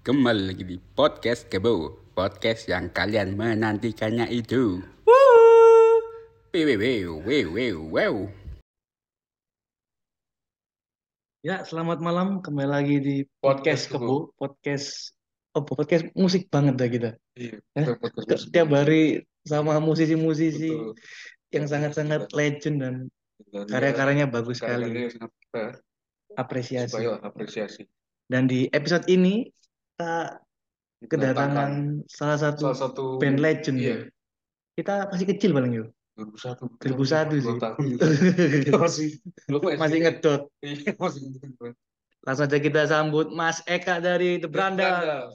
Kembali lagi di podcast Kebo Podcast yang kalian menantikannya itu Wew, wew, wew, wew, wew. Ya, selamat malam. Kembali lagi di podcast Podcast Kebo, podcast oh, podcast musik banget dah kita. Iya, Eh, kita podcast Ke- musik. Tiap hari sama musisi-musisi Betul. yang sangat-sangat legend dan Dan karya-karyanya ya, bagus sekali. Apresiasi. supaya apresiasi. Dan di episode ini kita kedatangan salah satu salah satu band legend. Iya, ya. Kita masih kecil paling yuk. 2001. 2001 sih. Kita masih belum Masih ngedot. Iya, masih ngedot. Langsung aja kita sambut Mas Eka dari The Branda.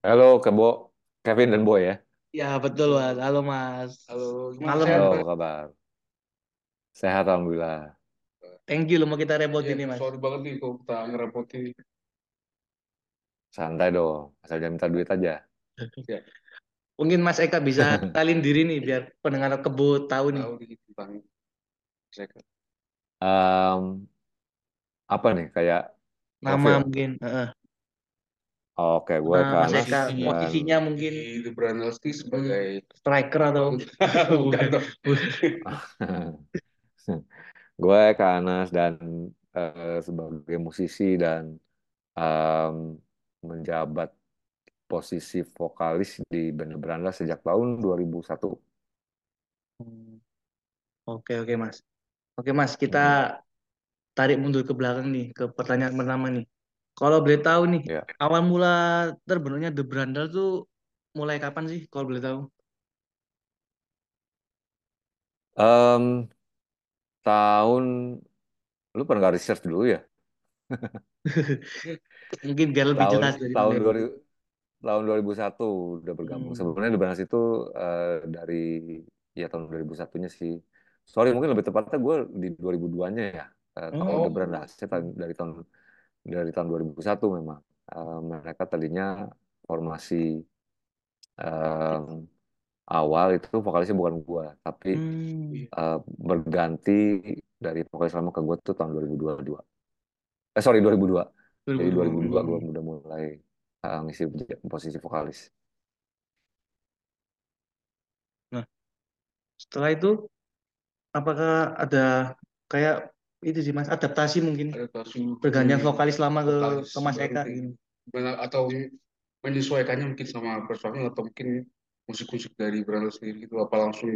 Halo Kebo, Kevin dan Boy ya. Ya, betul, Mas. Halo, Mas. Halo, Malam. sehat, Halo, kabar? Sehat alhamdulillah. Thank you lo mau kita repotin Iya, nih, Mas. sorry banget nih kalau kita ngerepotin. Santai dong, asal jangan minta duit aja. Mungkin Mas Eka bisa kenalin diri nih biar pendengar kebut tahu nih. Tahu Em, apa nih kayak Nama profil? mungkin. heeh. Oke, gue Nah, Mas Eka posisinya mungkin sebagai striker atau bukan gue Kanas dan eh, sebagai musisi dan em, menjabat posisi vokalis di band Beranda sejak tahun 2001. Hmm, Oke oke Mas. Oke Mas, kita tarik mundur ke belakang nih ke pertanyaan pertama nih. Kalau boleh tahu nih, Ya. awal mula terbentuknya The Brandal tuh mulai kapan sih? Kalau boleh tahu? Em, tahun lu pernah nggak research dulu ya? Mungkin biar lebih tahun jelas dari tahun dari- 2000 tahun 2001 udah bergabung. Hmm. Sebenarnya Branas itu eh, dari ya tahun 2001-nya sih. Sorry, mungkin lebih tepatnya gue di 2002-nya ya. Eh, kalau Oh. Branas dari tahun dari tahun 2001 memang. Eh, mereka tadinya formasi em, awal itu vokalisnya bukan gue, tapi Hmm. eh, berganti dari vokalis lama ke gue tuh tahun 2022. Eh sorry 2002. Jadi 2002 gue udah mulai uh, ngisi posisi vokalis. Setelah itu, apakah ada kayak itu sih Mas, adaptasi mungkin adaptasi pergantian dari vokalis lama ke, vokalis ke Mas Eka gitu. Benar- atau menyesuaikannya mungkin sama personil atau mungkin musik-musik dari Brandel sendiri gitu apa langsung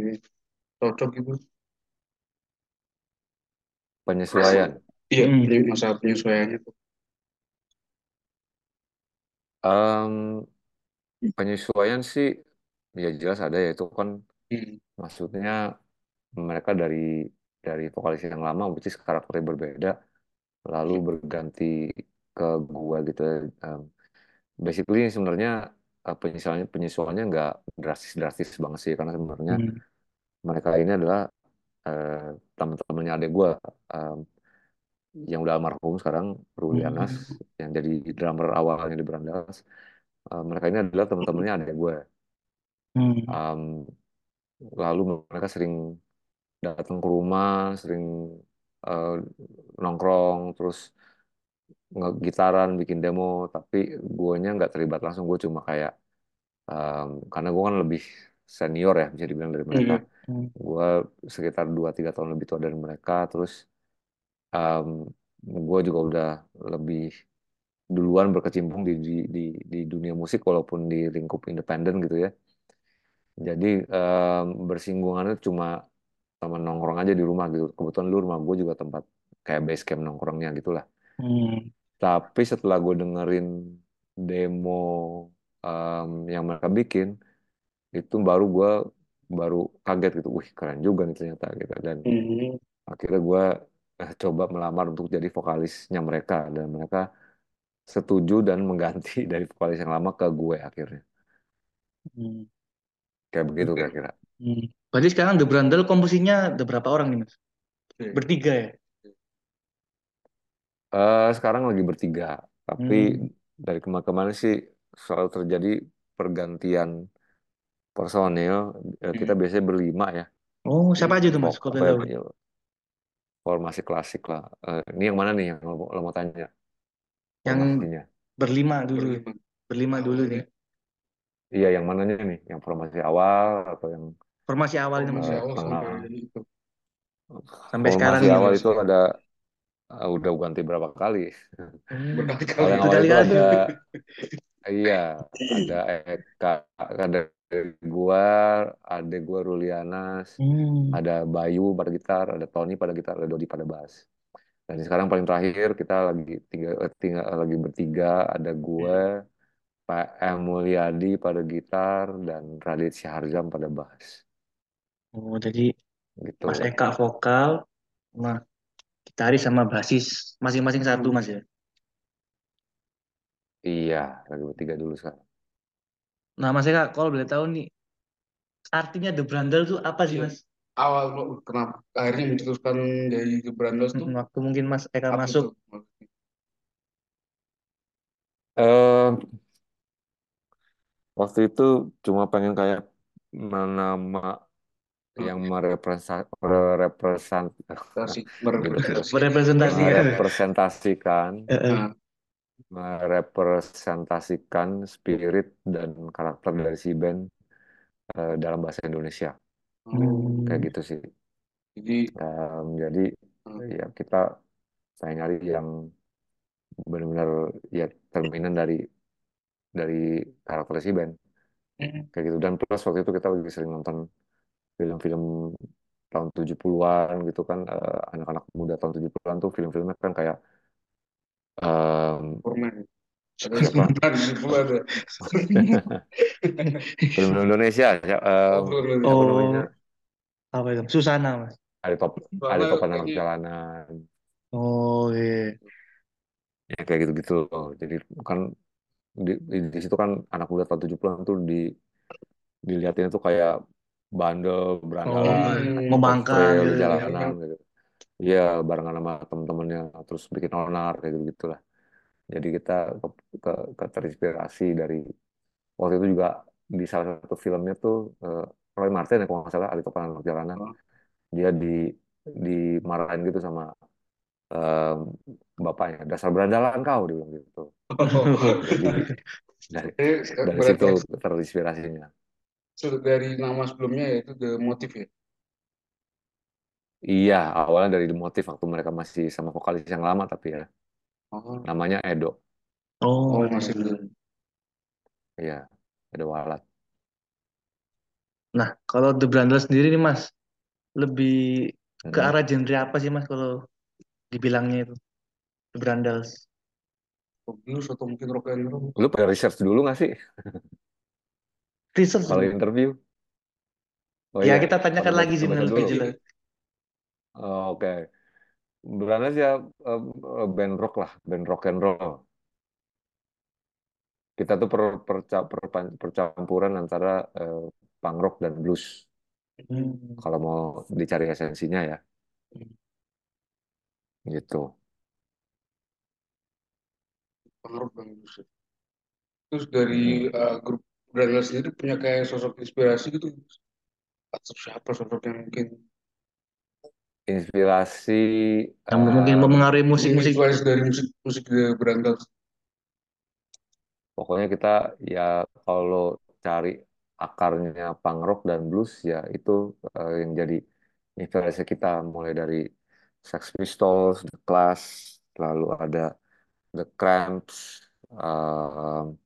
cocok gitu Penyesuaian. iya Hmm. ini masalah penyesuaiannya tuh Um, penyesuaian sih ya jelas ada ya itu kan Hmm. maksudnya mereka dari dari vokalis yang lama which is karakternya berbeda lalu berganti ke gua gitu. Um, basically sebenarnya uh, penyesuaiannya penyesuaiannya nggak drastis-drastis banget sih karena sebenarnya Hmm. mereka ini adalah eh, teman-temannya adik gue yang udah almarhum sekarang Rulianas yang jadi drummer awalnya di Brandas Eh, mereka ini adalah teman-temannya adik gue. Hmm. Em, lalu mereka sering datang ke rumah sering eh, nongkrong terus ngegitaran bikin demo. Tapi guanya nggak terlibat langsung. Gue cuma kayak em, karena gue kan lebih senior ya bisa dibilang dari mereka. Hmm. gue sekitar 2-3 tahun lebih tua dari mereka. Terus um, gue juga udah lebih duluan berkecimpung di, di di di dunia musik walaupun di lingkup independen gitu ya. Jadi um, bersinggungannya cuma sama nongkrong aja di rumah gitu. Kebetulan dulu rumah gue juga tempat kayak base camp nongkrongnya gitulah. Hmm. tapi setelah gue dengerin demo um, yang mereka bikin itu baru gue baru kaget gitu. Wih keren juga nih ternyata gitu. Dan Hmm. akhirnya gue coba melamar untuk jadi vokalisnya mereka dan mereka setuju dan mengganti dari vokalis yang lama ke gue akhirnya Hmm. kayak begitu kira-kira Hmm. Berarti sekarang The Brandel komposisinya ada berapa orang nih Mas? Oke. Bertiga ya? Eh, sekarang lagi bertiga tapi Hmm. dari kemarin-kemarin sih selalu terjadi pergantian personil Eh, kita Hmm. biasanya berlima ya Oh, siapa aja tuh Mas? Vok- Kalau apa boleh tahu. Formasi klasik lah Eh, ini yang mana nih yang lo, lo mau tanya Yang formasinya berlima dulu. berlima. Berlima dulu nih. Iya, yang mananya nih? Yang formasi awal atau yang Formasi awal. Formasi eh, awal tengah? sampai itu. Sampai sekarang Formasi awal itu ada eh, udah ganti berapa kali? Hmm. Kalau Berkali-kali. yang awal itu ada iya, ada Eka, ada gua, ada gua Rulianas, Hmm. ada Bayu pada gitar, ada Tony pada gitar, ada Dodi pada bass. Dan sekarang paling terakhir kita lagi tiga, eh, tinggal lagi bertiga, ada gue, Pak M Mulyadi pada gitar dan Radit Syaharzam pada bass. Oh, jadi Gitu. Mas Eka vokal, sama gitaris sama basis masing-masing satu Mas ya. Iya, lagi bertiga dulu sekarang. Nah Mas Eka, kalau boleh tahu nih, artinya The Brandel itu apa sih Iya. Mas? Awal kenapa akhirnya mencetuskan dari The Brandos tuh Waktu mungkin Mas Eka apa masuk. tuh maksudnya? Eh, waktu itu cuma pengen kayak nama yang sih. Merepresentasikan. merepresentasikan, merepresentasikan spirit dan karakter dari si band eh, dalam bahasa Indonesia. Hmm. Kayak gitu sih. jadi Em, jadi Hmm. ya kita saya nyari yang benar-benar ya cerminan dari dari karakter si band Hmm. kayak gitu dan plus waktu itu kita lagi sering nonton film-film tahun 70-an gitu kan eh, anak-anak muda tahun 70-an tuh film-filmnya kan kayak ada film Indonesia em, Oh, apa Oh. namanya Apa itu? Susana Mas. ada top ada topan anak jalanan Oh iya. ya kayak gitu-gitu loh jadi kan di, di, di situ kan anak muda tahun 70-an tuh di dilihatin tuh kayak bandel Oh, berandalan membangkang trail gitu. di jalanan gitu iya barengan sama temen-temennya terus bikin onar kayak gitu gitulah jadi kita ke, ke, ke terinspirasi dari waktu itu juga di salah satu filmnya tuh eh, Roy Martin ya kalau nggak salah Ali Topan Anak Jalanan Oh. dia di dimarahin gitu sama em, bapaknya. Dasar berandalan kau dia bilang gitu. Jadi dari Eh, dari berarti situ terinspirasinya. se- dari nama sebelumnya yaitu The Motive ya iya awalnya dari The Motive waktu mereka masih sama vokalis yang lama tapi ya oh, namanya Edo Oh, oh masih iya. iya Edo Walat Nah, kalau The Brandel sendiri nih Mas, lebih ke Mm-mm. arah genre apa sih Mas kalau dibilangnya itu? The Brandels. blues atau mungkin rock and roll lu pada research dulu nggak sih Research kalau dulu. interview oh Ya iya kita tanyakan pada lagi sih baca lebih dulu jelas. Oh, oke. Brandas ya eh, eh, band rock lah band rock and roll. Kita tuh per, perca- perpan- percampuran antara eh, punk rock dan blues. Hmm. kalau mau dicari esensinya ya. Gitu. Pengaruh bang blues ya. terus dari eh, grup Brandel sendiri punya kayak sosok inspirasi gitu atau siapa sosok yang mungkin inspirasi Yang mungkin eh, mempengaruhi musik-musik. influence dari musik musik The Brandel pokoknya kita ya kalau cari akarnya punk rock dan blues ya itu eh, yang jadi inspirasi kita mulai dari Sex Pistols, The Clash, lalu ada The Cramps, um,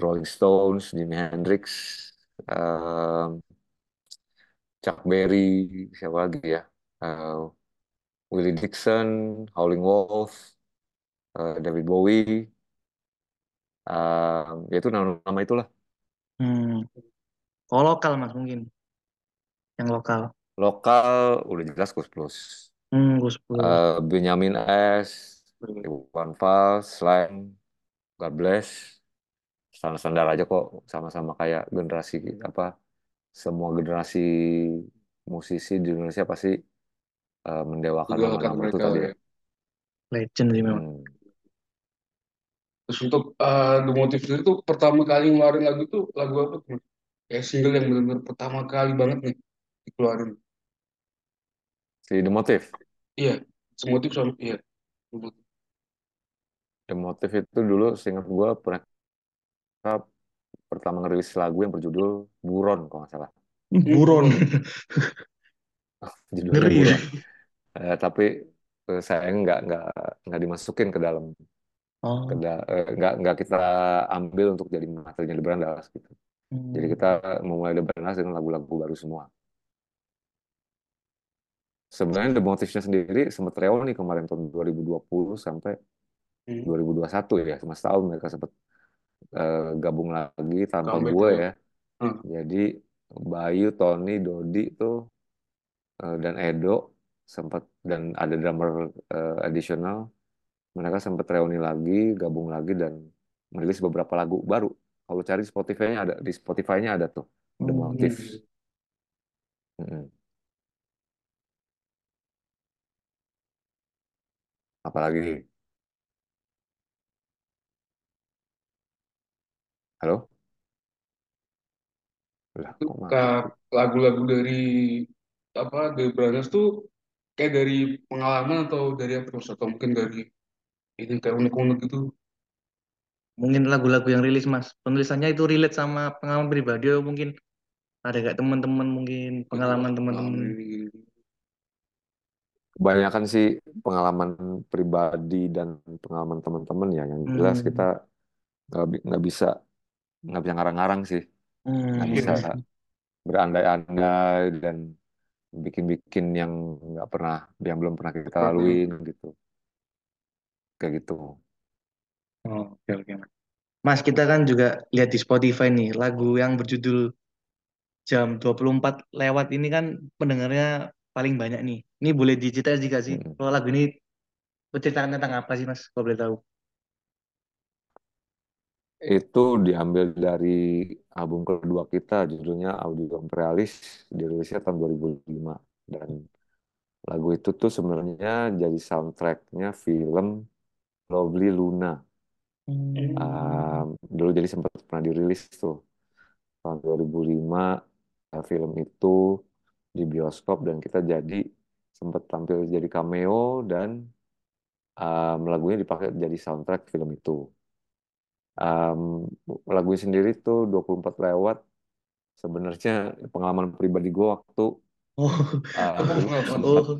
Rolling Stones, Jimi Hendrix, um, Chuck Berry, siapa lagi ya? Uh, Willie Dixon, Howling Wolf, uh, David Bowie, um, ya itu nama-nama itulah. Hmm. Oh lokal Mas mungkin. Yang lokal. Lokal udah jelas Gus Plus, Hmm, Gus Plus. Uh, Benyamin S, Iwan Fals, Slang, God Bless, standar-standar aja kok, sama-sama kayak generasi apa, semua generasi musisi di Indonesia pasti uh, mendewakan nama-nama itu tadi ya. ya. Legend sih memang. Hmm. Terus untuk eh, The Motive sendiri tuh pertama kali ngeluarin lagu itu lagu apa tuh? Kayak single yang benar-benar pertama kali banget nih dikeluarin. Si The Motive. Iya, semotif sama iya. The Motive. Emotif itu dulu seingat gue mereka pertama ngerilis lagu yang berjudul Buron kalau nggak salah. Buron. Judulnya Ngeri. Buron. Eh, tapi eh, sayang nggak nggak nggak dimasukin ke dalam Oh. ke da- eh, nggak nggak kita ambil untuk jadi materinya The Brandas gitu. Jadi Hmm. kita memulai The Brandas dengan lagu-lagu baru semua. Sebenarnya The Motifnya sendiri sempat reuni kemarin tahun 2020 sampai Hmm. 2021 ya, cuma setahun mereka sempat eh, gabung lagi tanpa Comeback gue ya. ya. Hmm. Jadi Bayu, Tony, Dodi tuh eh, dan Edo sempat dan ada drummer eh, additional, mereka sempat reuni lagi, gabung lagi dan merilis beberapa lagu baru. Kalau cari Spotify-nya ada di Spotify-nya ada tuh The Hmm. Motifs. Mm-mm. Apalagi? Halo? Lah, lagu-lagu dari apa The Brothers tuh kayak dari pengalaman atau dari apa Mas? Atau mungkin dari ini kayak unek-unek gitu. Mungkin lagu-lagu yang rilis Mas, penulisannya itu relate sama pengalaman pribadi atau mungkin ada kayak teman-teman mungkin pengalaman teman-teman. Kebanyakan sih pengalaman pribadi dan pengalaman teman-teman ya. Yang jelas Hmm. kita nggak bi- nggak bisa nggak bisa ngarang-ngarang sih, nggak Hmm. bisa berandai-andai dan bikin-bikin yang nggak pernah yang belum pernah kita laluin gitu, kayak gitu. Oh, oke oke Mas. Mas, kita kan juga lihat di Spotify nih lagu yang berjudul Jam 24 lewat ini kan pendengarnya paling banyak nih. Ini boleh diceritain juga sih. Mm-mm. Kalau lagu ini bercerita tentang apa sih Mas? Kalau boleh tahu. Itu diambil dari album kedua kita, judulnya Audio Imperialis, dirilisnya tahun 2005. Dan lagu itu tuh sebenarnya jadi soundtracknya film Lovely Luna. Hmm. Um, dulu jadi sempat pernah dirilis tuh tahun 2005 uh, film itu di bioskop dan kita jadi sempat tampil jadi cameo dan um, lagunya dipakai jadi soundtrack film itu. Um, lagunya sendiri tuh 24 lewat sebenarnya pengalaman pribadi gue waktu Oh, uh, sempat oh,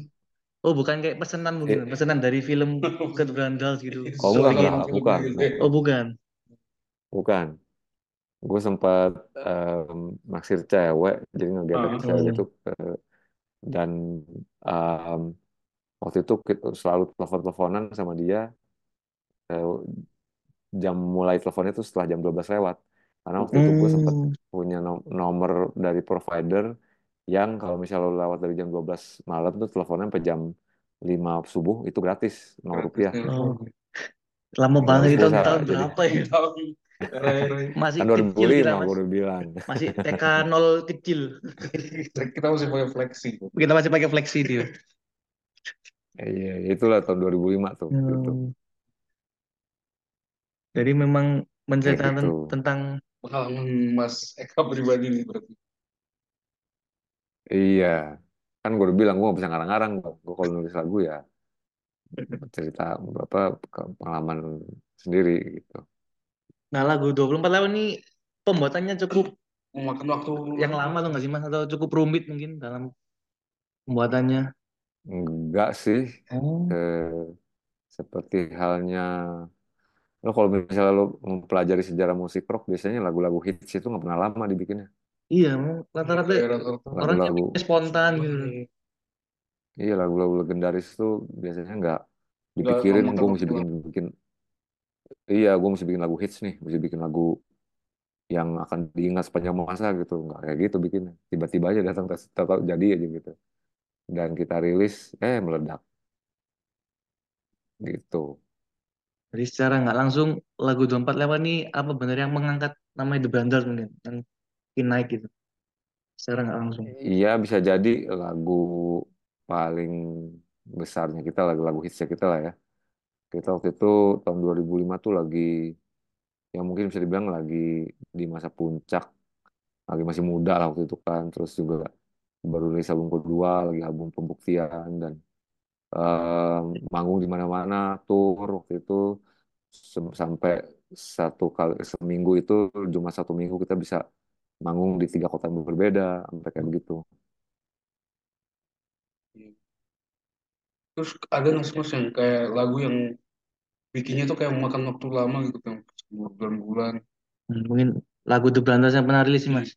oh bukan kayak pesanan mungkin, eh, pesanan dari film Kurt Brandals gitu. oh enggak bukan oh bukan. bukan gue sempat um, naksir cewek jadi ngegebet Ah. cewek Oh, itu uh, dan um, waktu itu selalu telepon-teleponan sama dia uh, jam mulai teleponnya itu setelah jam 12 lewat karena waktu itu gue sempat hmm. punya nom- nomor dari provider yang kalau misalnya lo lewat dari jam 12 malam tuh teleponnya sampai jam 5 subuh itu gratis 0 Gratis rupiah Oh, lama banget itu tahun, pulsa tahun jadi berapa ya? Masih kan kecil kita 2005 Mas. gue udah bilang Masih TK nol kecil. kita, masih pakai flexi. Kita masih pakai flexi dia. iya itulah tahun 2005 tuh gitu Hmm. Jadi memang menceritakan gitu. ten- tentang Pengalaman Mas Eka pribadi nih berarti. iya. Kan gue udah bilang gue gak bisa ngarang-ngarang gue kalau nulis lagu ya cerita apa pengalaman sendiri gitu. Nah lagu 24 lewat ini pembuatannya cukup Memakan waktu. yang lama tuh nggak sih Mas? Atau cukup rumit mungkin dalam pembuatannya. enggak sih. Oh. eh, seperti halnya lo kalau misalnya lo mempelajari sejarah musik rock biasanya lagu-lagu hits itu nggak pernah lama dibikinnya. Iya, rata-rata lagu-lagu bikinnya spontan gitu. iya lagu-lagu legendaris tuh biasanya nggak dipikirin gue mesti bikin bikin. Iya gue mesti bikin lagu hits nih mesti bikin lagu yang akan diingat sepanjang masa gitu. Nggak kayak gitu bikinnya. Tiba-tiba aja datang tahu jadi aja gitu. Dan kita rilis eh meledak. Gitu Jadi secara nggak langsung lagu 24 lewat nih apa benar yang mengangkat namanya The Brothers mungkin yang naik gitu. Secara nggak langsung. iya bisa jadi lagu paling besarnya kita lagu-lagu hitsnya kita lah ya kita waktu itu tahun 2005 tuh lagi yang mungkin bisa dibilang lagi di masa puncak lagi masih muda lah waktu itu kan terus juga baru rilis album kedua lagi album pembuktian dan manggung di mana-mana tour waktu itu. Sampai satu kali seminggu itu cuma satu minggu kita bisa manggung di tiga kota yang berbeda sampai kayak begitu. Terus ada nggak sih mas yang kayak lagu yang bikinnya tuh kayak memakan waktu lama gitu kan berbulan-bulan. Hmm, mungkin lagu The Berantas yang pernah rilis sih mas.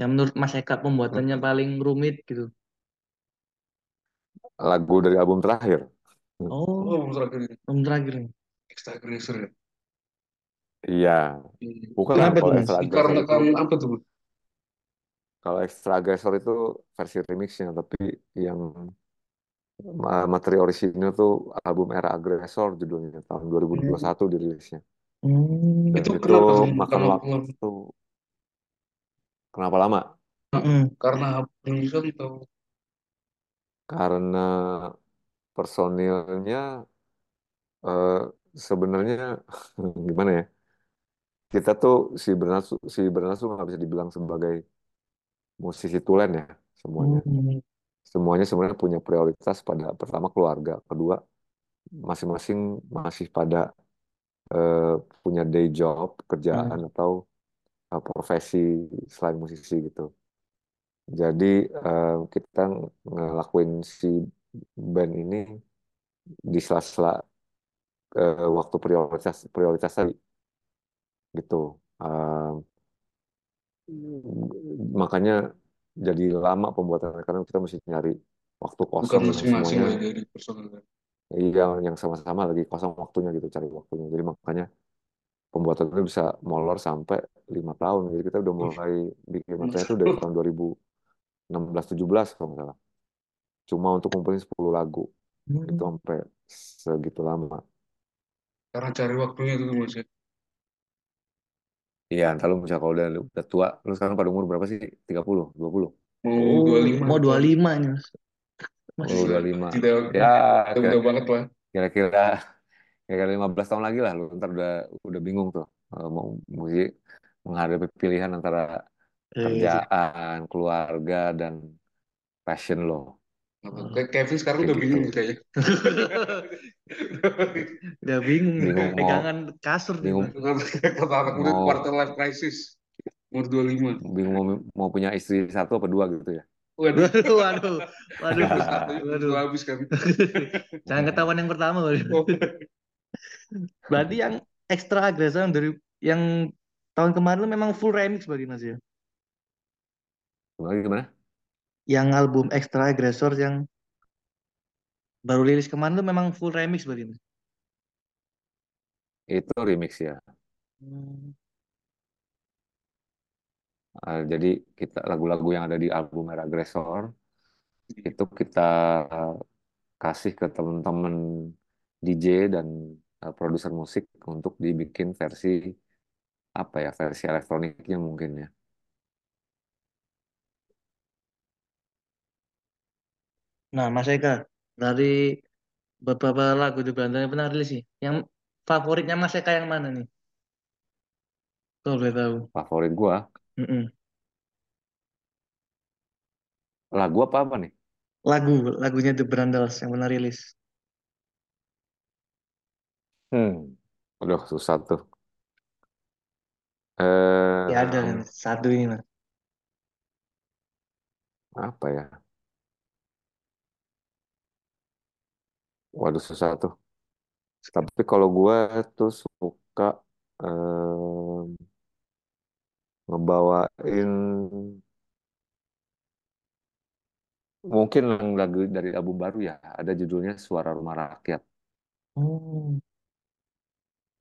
Yang menurut Mas Eka pembuatannya paling rumit gitu lagu dari album terakhir. Oh, oh album terakhir. ini album terakhir. Extra Aggressor ya. iya. Iya. bukan Kenapa kalau extra itu Dikarenakan apa tuh? Kalau extra aggressor itu versi remixnya tapi yang ma- materi orisinil tuh album era agresor judulnya tahun 2021 dirilisnya. Hmm. dan Itu itu kenapa makan makan waktu. Kenapa lama? Mm-mm. Karena penulisan atau karena personilnya eh, sebenarnya gimana ya kita tuh si Bernas si Bernas tuh nggak bisa dibilang sebagai musisi tulen ya semuanya Hmm. semuanya sebenarnya punya prioritas pada pertama keluarga kedua masing-masing masih pada eh, punya day job kerjaan Hmm. atau eh, profesi selain musisi gitu jadi eh, kita ngelakuin si band ini di sela-sela eh, waktu prioritas prioritas tadi gitu. Eh, makanya jadi lama pembuatannya karena kita mesti nyari waktu kosong masing-masing semuanya. dari personil? iya yang sama-sama lagi kosong waktunya gitu cari waktunya. Jadi makanya pembuatannya bisa molor sampai lima tahun. Jadi kita udah mulai bikin materinya itu dari tahun 2016-17 kalau nggak salah cuma untuk ngumpulin 10 lagu itu Hmm. sampai segitu lama Karena cari waktunya itu mas ya. iya ntar lu misalnya kalau udah, udah tua lu sekarang pada umur berapa sih 30 20 Mau Oh, 25 mau atau 25 nih mas. Mas. Oh, udah lima. Tidak, Ya, tidak muda banget lah. kira-kira kira-kira 15 tahun lagi lah lu ntar udah udah bingung tuh Eh, mau mesti menghadapi pilihan antara. Kerjaan, keluarga dan passion lo. Kayak Kevin sekarang Kayak udah bingung gitu. kayaknya. Udah bingung nih Bingung mau pegangan kasur nih bingung. Kata anak muda quarter life crisis. Umur 25. bingung mau, mau punya istri satu apa dua gitu ya. Waduh, Waduh, waduh, waduh, habis kan. Jangan ketahuan yang pertama. waduh. Oh, Berarti yang ekstra yang dari yang tahun kemarin memang full remix berarti mas ya? Gimana gimana? Yang album ekstra agresor yang baru rilis kemarin itu memang full remix berarti? Itu remix ya. Hmm. Ah, jadi kita lagu-lagu yang ada di album Era Agresor itu kita kasih ke teman-teman DJ dan uh, produser musik untuk dibikin versi apa ya versi elektroniknya mungkin ya. Nah mas Eka dari beberapa lagu di Belanda yang pernah rilis sih, yang favoritnya mas Eka yang mana nih? Kalau boleh tahu. Favorit gua Mm-mm. lagu apa apa nih? Lagu lagunya The Brandals yang pernah rilis. Hmm, aduh susah tuh. Ya ada Eh, kan satu ini mas. apa ya? Waduh susah tuh. Tapi kalau gua tuh suka em, ngebawain mungkin lagu dari album baru ya. Ada judulnya Suara Rumah Rakyat Oh.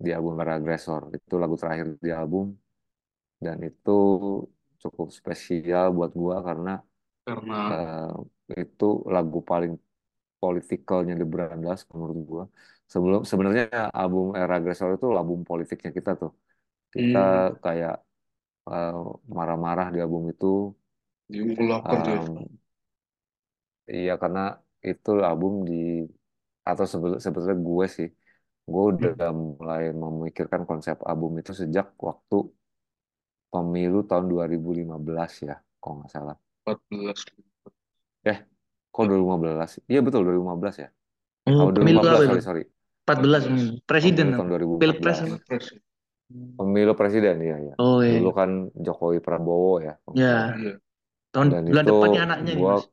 di album Para Agresor. Itu lagu terakhir di album dan itu cukup spesial buat gua karena karena eh, itu lagu paling politikalnya The Brandas menurut gua. Sebelum sebenarnya album Era Agresor itu album politiknya kita tuh. Kita hmm, kayak eh, marah-marah di album itu. di umur 8 tuh. Em, iya karena itu album di atau sebe- sebetulnya gue sih, gue udah Hmm, mulai memikirkan konsep album itu sejak waktu pemilu tahun 2015 ya, kalau nggak salah. 14. Eh, kok 2015? Iya betul 2015 ya. Oh, Oh pemilu apa 2015 itu? sorry sorry. 14 14. hmm. presiden pemilu tahun apa? Pilpres 2014 apa? Pilpres. pemilu presiden ya ya Oh iya. dulu kan Jokowi Prabowo ya Ya. Iya. tahun dan bulan itu depan nih anaknya nih gua Mas.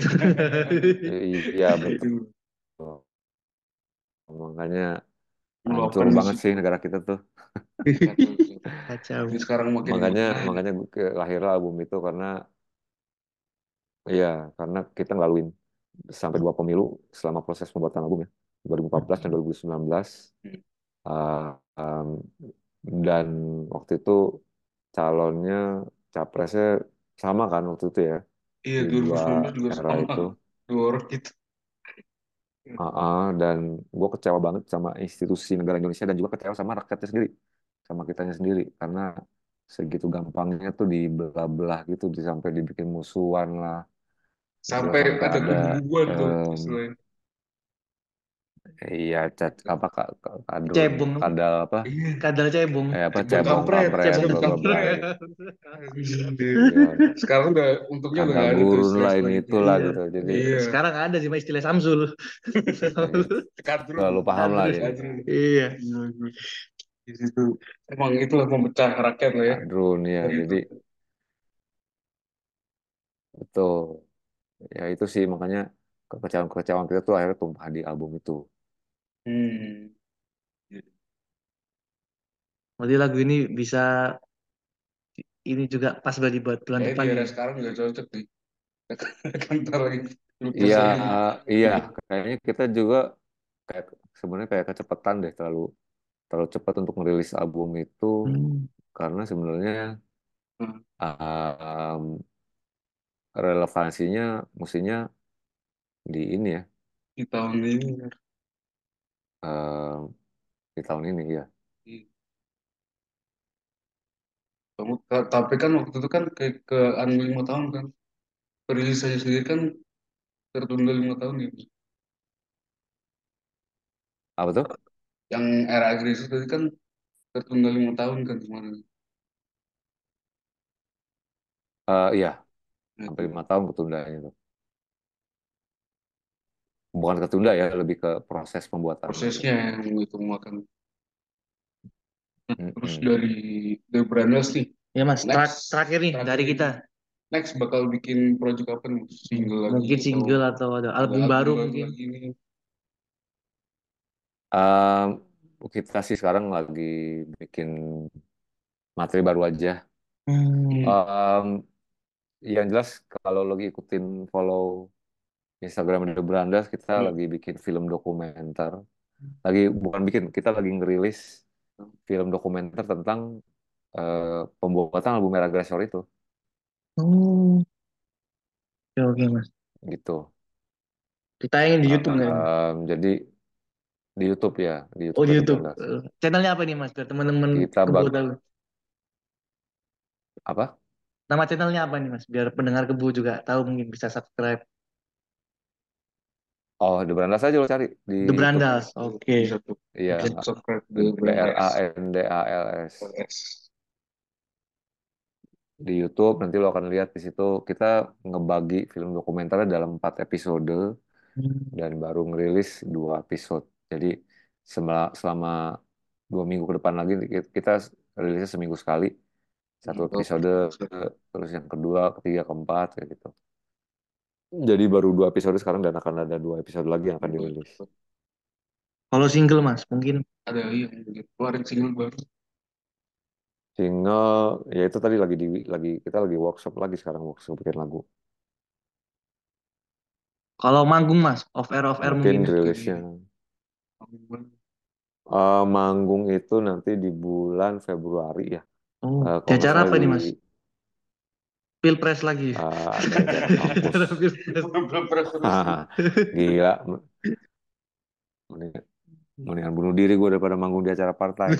iya betul Itu makanya hancur banget sih negara kita tuh Kacau sekarang makin makanya makanya lahirlah album itu karena iya karena kita ngelaluin sampai dua pemilu selama proses pembuatan album ya 2014 dan 2019 Hmm. Uh, um, dan waktu itu calonnya capresnya sama kan waktu itu ya Iya, di dua 2019 juga era sama. itu Dua orang gitu. Ah, ah, dan gue kecewa banget sama institusi negara Indonesia dan juga kecewa sama rakyatnya sendiri sama kitanya sendiri karena segitu gampangnya tuh dibelah-belah gitu sampai dibikin musuhan lah Sampai sampai ada kebubuan tuh em, istilahnya. iya cat apa kak kadrun Cebong apa? kadal apa Iya, Kadal cebong. eh apa cebong cebong kampret, kampret Cebong bla bla kampret. iya Sekarang udah untungnya udah kadal nggak ada tuh gurun lah istilah ini gitu. itulah Iya. gitu jadi Iya, Sekarang ada sih Mas, istilah Samsul. eh, kadrun, paham lah Kadrun. kadrun. Iya. Di situ emang itulah pemecah rakyat lah ya. kadrun ya itu. jadi betul ya itu sih makanya kekecewaan-kekecewaan kita tuh akhirnya tumpah di album itu Hmm. Berarti lagu ini bisa ini juga pas berarti buat bulan Kayaknya depan di era ya. sekarang juga cocok nih. Kan ntar lagi Iya, lagi. iya, kayaknya kita juga kayak sebenarnya kayak kecepatan deh terlalu terlalu cepat untuk merilis album itu Hmm. karena sebenarnya Hmm. um, relevansinya mestinya di ini ya Di tahun ini. um, di tahun ini ya. Kamu, tapi kan waktu itu kan ke, ke anu lima tahun kan. Perilisannya sendiri kan tertunda lima tahun ya. Apa tuh? Yang era agresif tadi kan tertunda lima tahun kan kemarin. Eh, iya, Nah, sampai itu lima tahun ketundanya itu. Bukan ketunda ya, lebih ke proses pembuatannya itu. prosesnya yang itu makan. Terus dari The Brandless nih, Ya Mas, next terakhir nih terakhir dari kita. next bakal bikin project apa nih? Single lagi Mungkin atau single atau ada ada album album baru baru mungkin. lagi? Um, kita sih sekarang lagi bikin materi baru aja. Hmm. Um, yang jelas kalau lagi ikutin follow Instagram The Brandas, kita Hmm. lagi bikin film dokumenter. Lagi bukan bikin, kita lagi ngerilis film dokumenter tentang eh, pembuatan album Era Agresor itu, Oh, oke oke Mas. gitu. Ditayangin di YouTube? Um, jadi di YouTube ya, di Oh YouTube di The YouTube. Brandas. Channelnya apa nih Mas? Biar teman-teman Kita bak apa? Nama channelnya apa nih Mas? Biar pendengar Kebo juga tahu mungkin bisa subscribe. Oh, The Brandas aja lo cari di The. Brandas. Oke. Tuh Iya, bisa subscribe The B R A Brandless. N D A L S. Yes. di YouTube nanti lo akan lihat di situ kita ngebagi film dokumenternya dalam empat episode Hmm. dan baru ngerilis dua episode. Jadi selama, selama dua minggu ke depan lagi kita rilisnya seminggu sekali satu episode terus yang kedua, ketiga, keempat kayak gitu. Jadi baru dua episode sekarang dan akan ada dua episode lagi yang akan dirilis. Kalau single Mas, mungkin Ada yang keluarin single baru. Single ya itu tadi lagi di lagi kita lagi workshop lagi sekarang workshop bikin lagu. kalau manggung Mas, off air off air Mungkin mungkin. rilisnya eh, manggung itu nanti di bulan Februari ya. Oh, Eh, di kalau nggak acara salah apa nih di Mas? Pilpres lagi. eh, ada acara kampus. Acara Pilpres. Belum terus. Gila. Mendingan, mendingan bunuh diri gue daripada manggung di acara partai.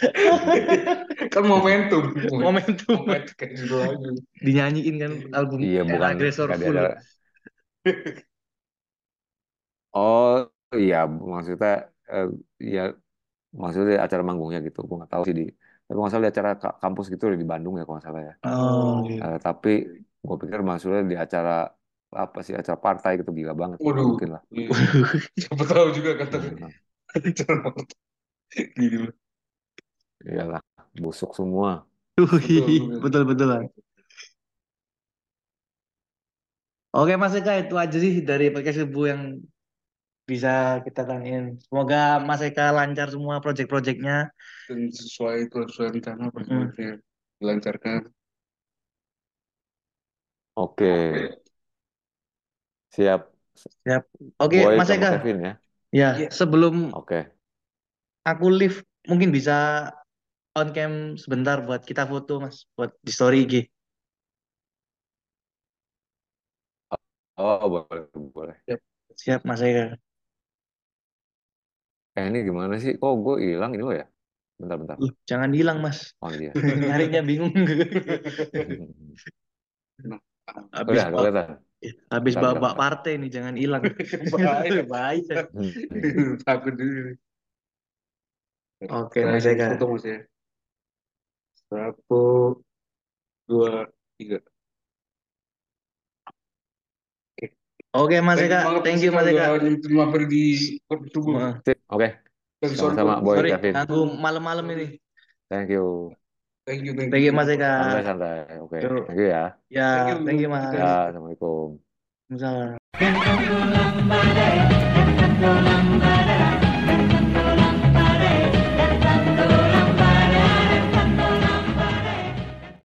kan momentum. Momentum Momentum kayak gitu aja. dinyanyiin kan album Iya, Era bukan Agresor nggak di full. acara. Oh iya, maksudnya eh, ya maksudnya di acara manggungnya gitu. Gue nggak tahu sih di. Tapi nggak salah di acara ka- kampus gitu di Bandung ya kalau nggak salah ya. Oh, iya. Eh, tapi gue pikir maksudnya di acara apa sih acara partai gitu gila banget nggak Waduh, mungkin lah iya. siapa tahu juga katanya Nah, acara partai. Gila. iyalah busuk semua Wih, betul betul Mas. Oke Mas Eka itu aja sih dari podcast Ibu yang bisa kita tanyain. Semoga Mas Eka lancar semua project-projectnya. Dan sesuai sesuai rencana Mm. proyeknya dilancarkan. oke siap Siap. Oke Boy Mas Eka. Kevin ya Ya Iya. sebelum oke aku live mungkin bisa on cam sebentar buat kita foto Mas buat di story IG. oh boleh boleh Siap Mas Eka. Eh ini gimana sih kok gue hilang ini lo ya bentar bentar jangan hilang Mas. oh dia Nyarinya bingung. Habis udah bawa, kelihatan habis bawa, bawa partai nih jangan hilang. Bahaya. Bahaya. Hmm. Takut dulu. Oke Mas Saya Eka. foto mas ya. Satu, dua, tiga. Oke Mas Eka, thank you Mas Eka. Terima pergi bertugas. Oke. Sama-sama Boy Sorry, Kevin. Aku malam-malam ini. Thank you. Thank you, thank you. Thank you Mas Eka. Santai-santai. Oke, okay. thank you ya. Ya, thank you, Mas. Ya, Assalamualaikum. Assalamualaikum.